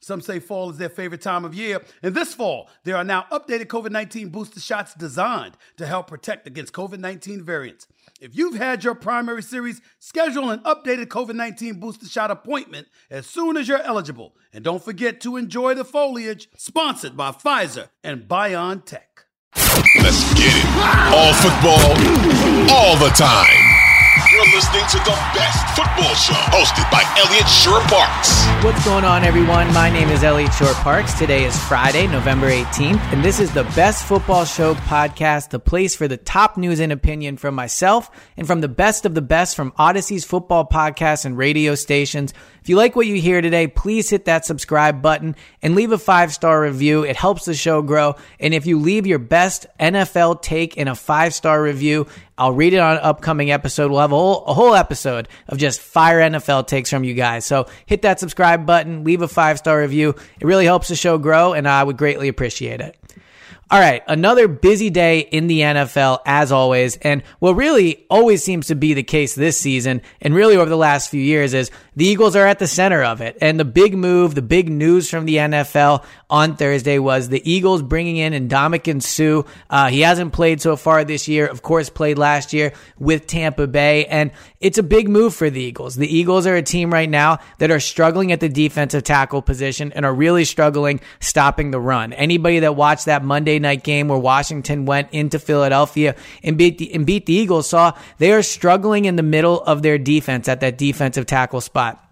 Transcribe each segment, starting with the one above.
Some say fall is their favorite time of year. And this fall, there are now updated COVID 19 booster shots designed to help protect against COVID 19 variants. If you've had your primary series, schedule an updated COVID 19 booster shot appointment as soon as you're eligible. And don't forget to enjoy the foliage, sponsored by Pfizer and BioNTech. Let's get it. All football, all the time. Listening to the best football show hosted by Elliot Shorr-Parks. What's going on, everyone? My name is Elliot Shorr-Parks. Today is Friday, November 18th, and this is the Best Football Show podcast, the place for the top news and opinion from myself and from the best of the best from Audacy's football podcasts and radio stations. If you like what you hear today, please hit that subscribe button and leave a five star review. It helps the show grow. And if you leave your best NFL take in a five star review, I'll read it on an upcoming episode. We'll have a whole, a whole episode of just fire NFL takes from you guys. So hit that subscribe button, leave a five star review. It really helps the show grow, and I would greatly appreciate it. All right, another busy day in the NFL as always. And what really always seems to be the case this season and really over the last few years is the Eagles are at the center of it. And the big move, the big news from the NFL on Thursday was the Eagles bringing in Ndamukong Suh. Uh, he hasn't played so far this year, of course, played last year with Tampa Bay. And it's a big move for the Eagles. The Eagles are a team right now that are struggling at the defensive tackle position and are really struggling stopping the run. Anybody that watched that Monday night game where Washington went into Philadelphia and beat the, and beat the Eagles saw they are struggling in the middle of their defense at that defensive tackle spot.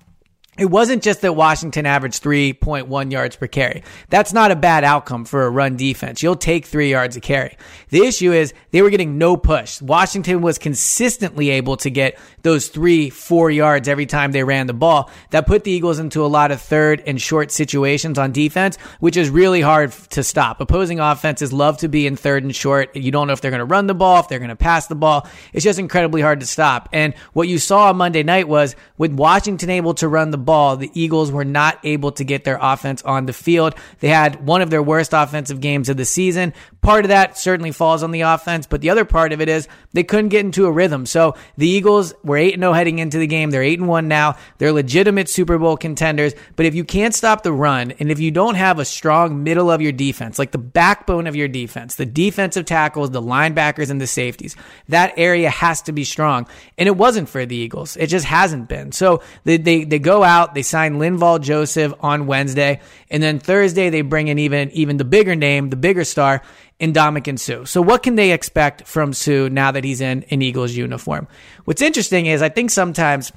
It wasn't just that Washington averaged 3.1 yards per carry. That's not a bad outcome for a run defense. You'll take three yards a carry. The issue is they were getting no push. Washington was consistently able to get those three, four yards every time they ran the ball. That put the Eagles into a lot of third and short situations on defense, which is really hard to stop. Opposing offenses love to be in third and short. You don't know if they're going to run the ball, if they're going to pass the ball. It's just incredibly hard to stop. And what you saw on Monday night was with Washington able to run the ball, the Eagles were not able to get their offense on the field. They had one of their worst offensive games of the season. Part of that certainly falls on the offense, but the other part of it is they couldn't get into a rhythm. So the Eagles were 8 0 heading into the game. They're 8 1 now. They're legitimate Super Bowl contenders. But if you can't stop the run, and if you don't have a strong middle of your defense, like the backbone of your defense, the defensive tackles, the linebackers, and the safeties, that area has to be strong. And it wasn't for the Eagles. It just hasn't been. So they, they, they go out out. They sign Linval Joseph on Wednesday. And then Thursday, they bring in even, even the bigger name, the bigger star, Ndamukong Suh. So what can they expect from Suh now that he's in an Eagles uniform? What's interesting is I think sometimes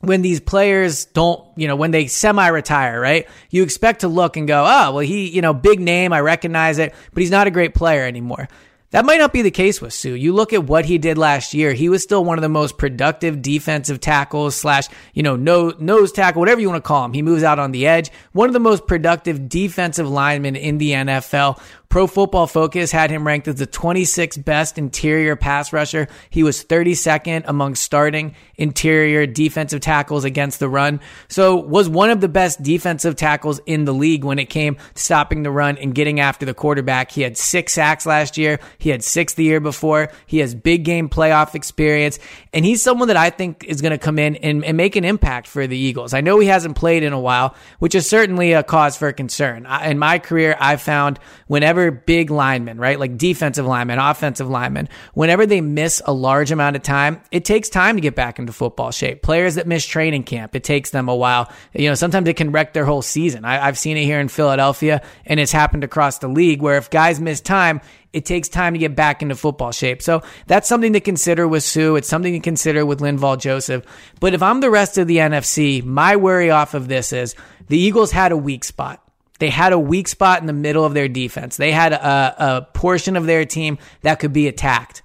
when these players don't, you know, when they semi-retire, right? You expect to look and go, oh, well, he, you know, big name, I recognize it, but he's not a great player anymore. That might not be the case with Suh. You look at what he did last year. He was still one of the most productive defensive tackles slash, you know, nose, tackle, whatever you want to call him. He moves out on the edge. One of the most productive defensive linemen in the NFL. Pro Football Focus had him ranked as the 26th best interior pass rusher. He was 32nd among starting interior defensive tackles against the run. So was one of the best defensive tackles in the league when it came to stopping the run and getting after the quarterback. He had six sacks last year. He had six the year before. He has big game playoff experience. And he's someone that I think is going to come in and, and, make an impact for the Eagles. I know he hasn't played in a while, which is certainly a cause for concern. I, in my career, I've found whenever whenever big linemen, right, like defensive linemen, offensive linemen, whenever they miss a large amount of time, it takes time to get back into football shape. Players that miss training camp, it takes them a while. You know, sometimes it can wreck their whole season. I, I've seen it here in Philadelphia, and it's happened across the league where if guys miss time, it takes time to get back into football shape. So that's something to consider with Suh. It's something to consider with Linval Joseph. But if I'm the rest of the NFC, my worry off of this is the Eagles had a weak spot. They had a weak spot in the middle of their defense. They had a, a portion of their team that could be attacked.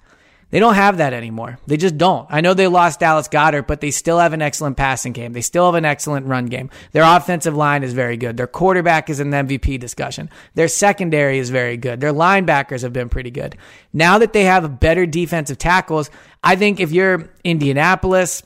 They don't have that anymore. They just don't. I know they lost Dallas Goedert, but they still have an excellent passing game. They still have an excellent run game. Their offensive line is very good. Their quarterback is in the MVP discussion. Their secondary is very good. Their linebackers have been pretty good. Now that they have better defensive tackles, I think if you're Indianapolis,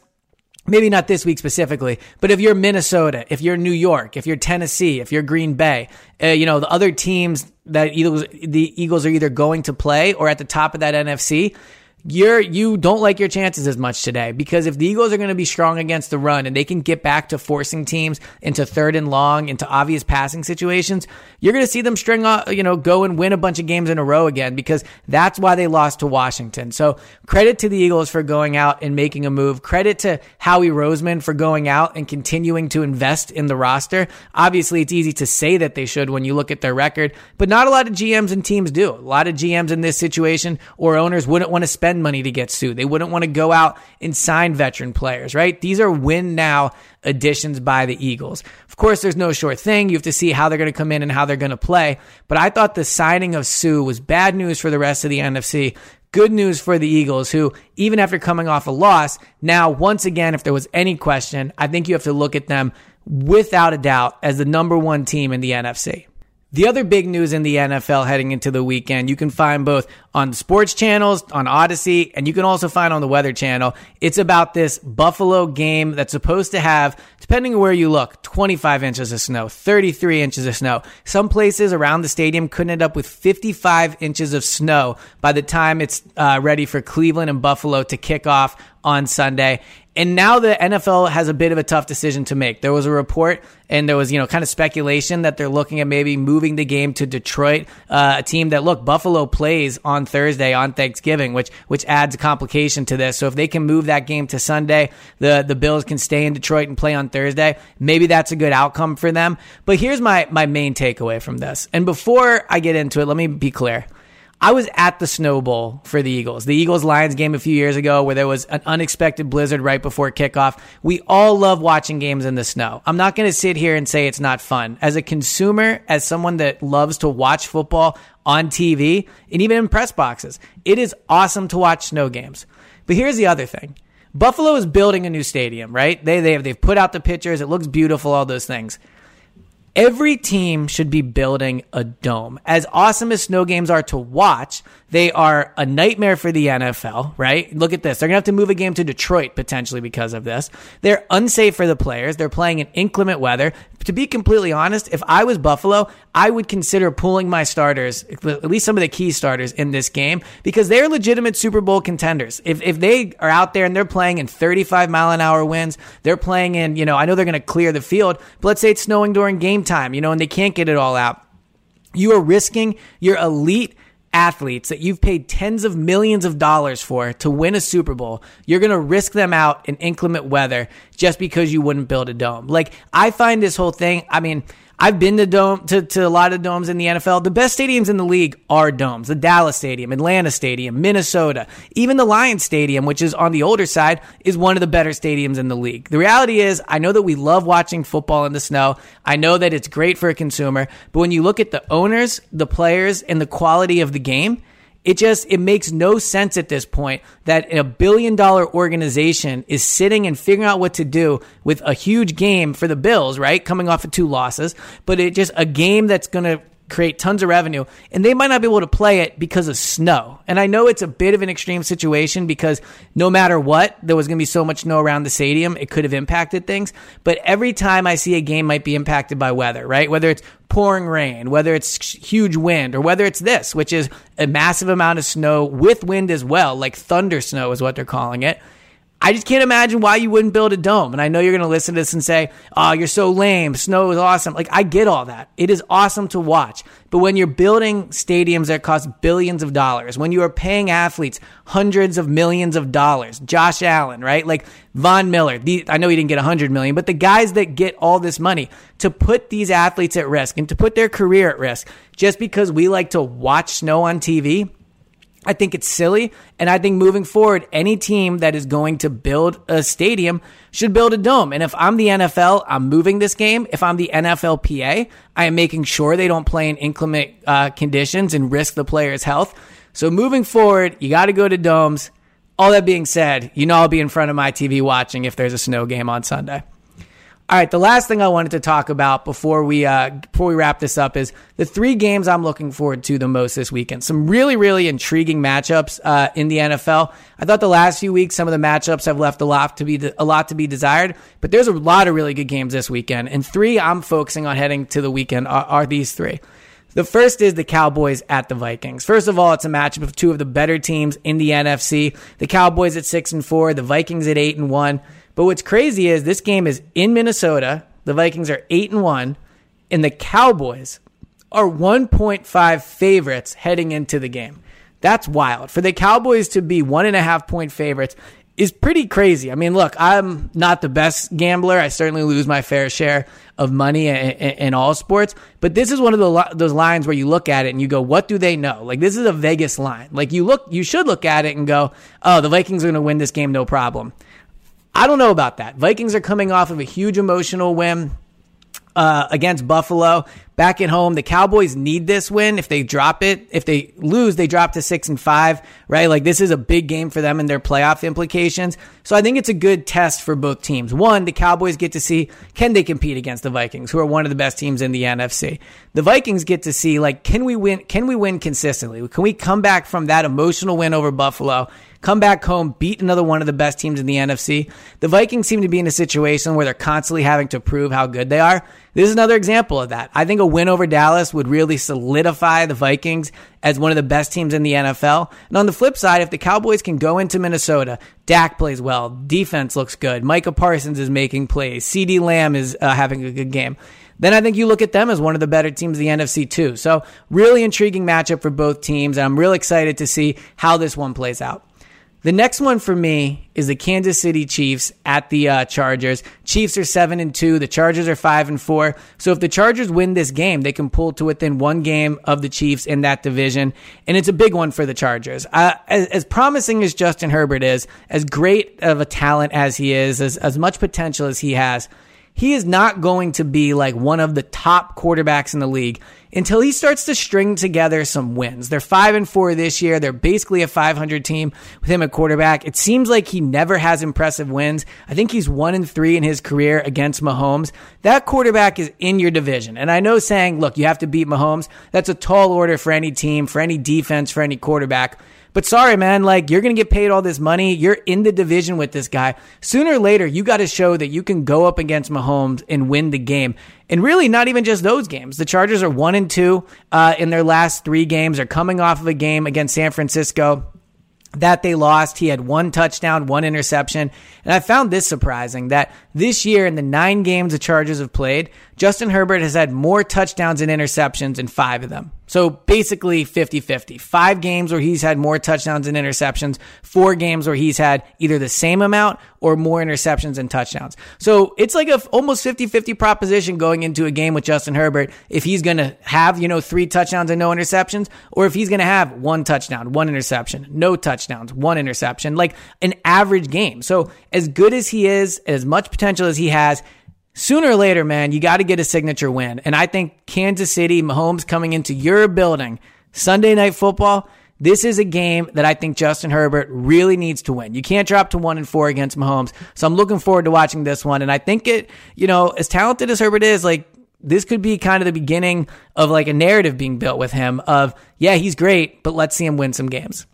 maybe not this week specifically, but if you're Minnesota, if you're New York, if you're Tennessee, if you're Green Bay, uh, you know, the other teams that Eagles, the Eagles are either going to play or at the top of that NFC, you're you don't like your chances as much today because if the Eagles are going to be strong against the run and they can get back to forcing teams into third and long into obvious passing situations, you're going to see them string up, you know, go and win a bunch of games in a row again because that's why they lost to Washington. So credit to the Eagles for going out and making a move. Credit to Howie Roseman for going out and continuing to invest in the roster. Obviously, it's easy to say that they should when you look at their record, but not a lot of GMs and teams do. A lot of GMs in this situation or owners wouldn't want to spend spend money to get Suh. They wouldn't want to go out and sign veteran players, right? These are win now additions by the Eagles. Of course, there's no sure thing. You have to see how they're going to come in and how they're going to play. But I thought the signing of Suh was bad news for the rest of the NFC. Good news for the Eagles, who, even after coming off a loss, now, once again, if there was any question, I think you have to look at them without a doubt as the number one team in the NFC. The other big news in the NFL heading into the weekend, you can find both on sports channels, on Audacy, and you can also find on the Weather Channel. It's about this Buffalo game that's supposed to have, depending on where you look, 25 inches of snow, 33 inches of snow. Some places around the stadium could end up with 55 inches of snow by the time it's uh, ready for Cleveland and Buffalo to kick off on Sunday. And now the NFL has a bit of a tough decision to make. There was a report and there was, you know, kind of speculation that they're looking at maybe moving the game to Detroit, uh, a team that look, Buffalo plays on Thursday on Thanksgiving, which, which adds a complication to this. So if they can move that game to Sunday, the, the Bills can stay in Detroit and play on Thursday. Maybe that's a good outcome for them. But here's my, my main takeaway from this. And before I get into it, let me be clear. I was at the Snow Bowl for the Eagles, the Eagles Lions game a few years ago where there was an unexpected blizzard right before kickoff. We all love watching games in the snow. I'm not going to sit here and say it's not fun. As a consumer, as someone that loves to watch football on TV and even in press boxes, it is awesome to watch snow games. But here's the other thing. Buffalo is building a new stadium, right? They, they have, they've put out the pictures. It looks beautiful, all those things. Every team should be building a dome. As awesome as snow games are to watch, they are a nightmare for the NFL, right? Look at this. They're going to have to move a game to Detroit potentially because of this. They're unsafe for the players. They're playing in inclement weather. To be completely honest, if I was Buffalo, I would consider pulling my starters, at least some of the key starters in this game, because they're legitimate Super Bowl contenders. If, if they are out there and they're playing in 35 mile an hour winds, they're playing in, you know, I know they're going to clear the field, but let's say it's snowing during game time, you know, and they can't get it all out. You are risking your elite athletes that you've paid tens of millions of dollars for to win a Super Bowl, you're going to risk them out in inclement weather just because you wouldn't build a dome. Like, I find this whole thing, I mean, I've been to dome to, to a lot of domes in the NFL. The best stadiums in the league are domes. The Dallas Stadium, Atlanta Stadium, Minnesota, even the Lions Stadium, which is on the older side, is one of the better stadiums in the league. The reality is, I know that we love watching football in the snow. I know that it's great for a consumer, but when you look at the owners, the players, and the quality of the game, it just it makes no sense at this point that a billion dollar organization is sitting and figuring out what to do with a huge game for the Bills, right? Coming off of two losses, but it just a game that's going to create tons of revenue and they might not be able to play it because of snow. And I know it's a bit of an extreme situation because no matter what, there was going to be so much snow around the stadium, it could have impacted things. But every time I see a game might be impacted by weather, right? Whether it's pouring rain, whether it's huge wind, or whether it's this, which is a massive amount of snow with wind as well, like thunder snow is what they're calling it. I just can't imagine why you wouldn't build a dome. And I know you're going to listen to this and say, oh, you're so lame. Snow is awesome. Like, I get all that. It is awesome to watch. But when you're building stadiums that cost billions of dollars, when you are paying athletes hundreds of millions of dollars, Josh Allen, right? Like Von Miller, the, I know he didn't get a hundred million, but the guys that get all this money to put these athletes at risk and to put their career at risk just because we like to watch snow on TV, I think it's silly. And I think moving forward, any team that is going to build a stadium should build a dome. And if I'm the NFL, I'm moving this game. If I'm the NFLPA, I am making sure they don't play in inclement uh, conditions and risk the player's health. So moving forward, you got to go to domes. All that being said, you know I'll be in front of my TV watching if there's a snow game on Sunday. All right, the last thing I wanted to talk about before we uh, before we wrap this up is the three games I'm looking forward to the most this weekend. Some really really intriguing matchups uh, in the NFL. I thought the last few weeks some of the matchups have left a lot to be a lot to be desired, but there's a lot of really good games this weekend. And three I'm focusing on heading to the weekend are, are these three. The first is the Cowboys at the Vikings. First of all, it's a matchup of two of the better teams in the NFC. The Cowboys at six and four, the Vikings at eight and one. But what's crazy is this game is in Minnesota. The Vikings are 8 and 1, and the Cowboys are 1.5 favorites heading into the game. That's wild. For the Cowboys to be one and a half point favorites is pretty crazy. I mean, look, I'm not the best gambler. I certainly lose my fair share of money in, in, in all sports, but this is one of the, those lines where you look at it and you go, what do they know? Like this is a Vegas line. Like you look, you should look at it and go, oh, the Vikings are going to win this game, no problem. I don't know about that. Vikings are coming off of a huge emotional win. Uh, against Buffalo. Back at home, the Cowboys need this win. If they drop it, if they lose, they drop to six and five, right? Like this is a big game for them and their playoff implications. So I think it's a good test for both teams. One, the Cowboys get to see can they compete against the Vikings, who are one of the best teams in the NFC. The Vikings get to see like can we win? Can we win consistently? Can we come back from that emotional win over Buffalo come back home, beat another one of the best teams in the NFC. The Vikings seem to be in a situation where they're constantly having to prove how good they are. This is another example of that. I think a win over Dallas would really solidify the Vikings as one of the best teams in the NFL. And on the flip side, if the Cowboys can go into Minnesota, Dak plays well, defense looks good, Micah Parsons is making plays, CeeDee Lamb is uh, having a good game then I think you look at them as one of the better teams in the NFC too. So really intriguing matchup for both teams. And I'm real excited to see how this one plays out. The next one for me is the Kansas City Chiefs at the uh, Chargers. Chiefs are seven and two. The Chargers are five and four. So if the Chargers win this game, they can pull to within one game of the Chiefs in that division, and it's a big one for the Chargers. Uh, as, as, promising as Justin Herbert is, as great of a talent as he is, as as much potential as he has, he is not going to be like one of the top quarterbacks in the league until he starts to string together some wins. They're five and four this year. They're basically a 500 team with him at quarterback. It seems like he never has impressive wins. I think he's one and three in his career against Mahomes. That quarterback is in your division. And I know saying, look, you have to beat Mahomes. That's a tall order for any team, for any defense, for any quarterback. But sorry, man, like you're going to get paid all this money. You're in the division with this guy. Sooner or later, you got to show that you can go up against Mahomes and win the game. And really, not even just those games. The Chargers are one and two uh, in their last three games. They're coming off of a game against San Francisco that they lost. He had one touchdown, one interception. And I found this surprising that this year in the nine games the Chargers have played, Justin Herbert has had more touchdowns and interceptions in five of them. So basically 50 50. Five games where he's had more touchdowns and interceptions, four games where he's had either the same amount or more interceptions and touchdowns. So it's like a almost 50 50 proposition going into a game with Justin Herbert if he's going to have, you know, three touchdowns and no interceptions, or if he's going to have one touchdown, one interception, no touchdowns, one interception, like an average game. So as good as he is, as much potential as he has, sooner or later, man, you got to get a signature win. And I think Kansas City, Mahomes coming into your building, Sunday night football, this is a game that I think Justin Herbert really needs to win. You can't drop to one and four against Mahomes. So I'm looking forward to watching this one. And I think it, you know, as talented as Herbert is, like, this could be kind of the beginning of like a narrative being built with him of, yeah, he's great, but let's see him win some games.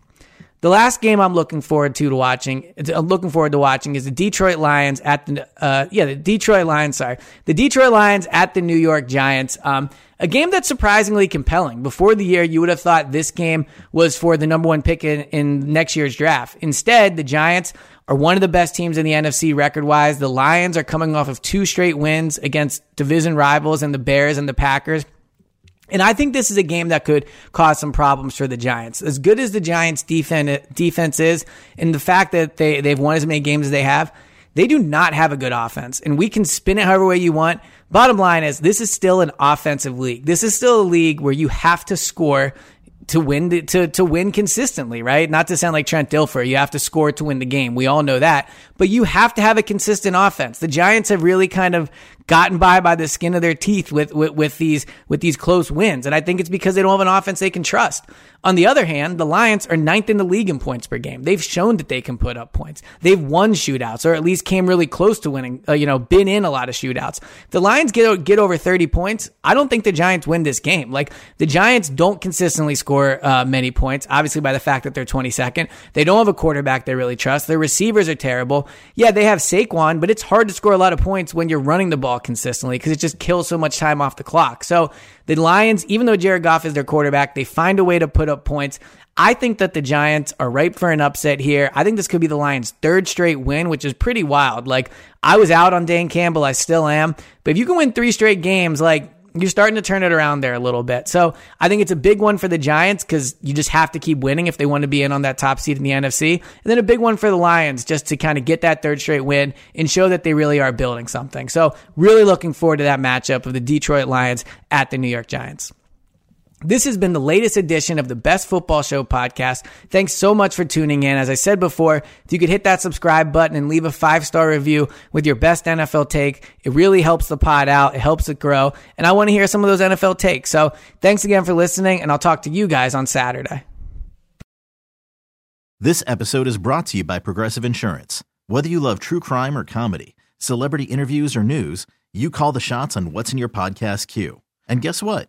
The last game I'm looking forward to, to watching, I'm looking forward to watching is the Detroit Lions at the, uh, yeah, the Detroit Lions, sorry, the Detroit Lions at the New York Giants. Um, a game that's surprisingly compelling. Before the year, you would have thought this game was for the number one pick in, in next year's draft. Instead, the Giants are one of the best teams in the NFC record wise. The Lions are coming off of two straight wins against division rivals and the Bears and the Packers. And I think this is a game that could cause some problems for the Giants. As good as the Giants defense, defense is, and the fact that they, they've won as many games as they have, they do not have a good offense. And we can spin it however way you want. Bottom line is this is still an offensive league. This is still a league where you have to score to win to to win consistently, right? Not to sound like Trent Dilfer, you have to score to win the game. We all know that, but you have to have a consistent offense. The Giants have really kind of gotten by by the skin of their teeth with, with, with these with these close wins. And I think it's because they don't have an offense they can trust. On the other hand, the Lions are ninth in the league in points per game. They've shown that they can put up points. They've won shootouts, or at least came really close to winning. Uh, you know, been in a lot of shootouts. The Lions get get over thirty points. I don't think the Giants win this game. Like the Giants don't consistently score uh, many points. Obviously, by the fact that they're twenty second, they don't have a quarterback they really trust. Their receivers are terrible. Yeah, they have Saquon, but it's hard to score a lot of points when you're running the ball ball consistently because it just kills so much time off the clock. So the Lions, even though Jared Goff is their quarterback, they find a way to put up points. I think that the Giants are ripe for an upset here. I think this could be the Lions' third straight win, which is pretty wild. Like, I was out on Dan Campbell, I still am. But if you can win three straight games, like, you're starting to turn it around there a little bit. So I think it's a big one for the Giants because you just have to keep winning if they want to be in on that top seed in the NFC. And then a big one for the Lions just to kind of get that third straight win and show that they really are building something. So really looking forward to that matchup of the Detroit Lions at the New York Giants. This has been the latest edition of the Best Football Show podcast. Thanks so much for tuning in. As I said before, if you could hit that subscribe button and leave a five star review with your best NFL take, it really helps the pod out. It helps it grow. And I want to hear some of those NFL takes. So thanks again for listening, and I'll talk to you guys on Saturday. This episode is brought to you by Progressive Insurance. Whether you love true crime or comedy, celebrity interviews or news, you call the shots on what's in your podcast queue. And guess what?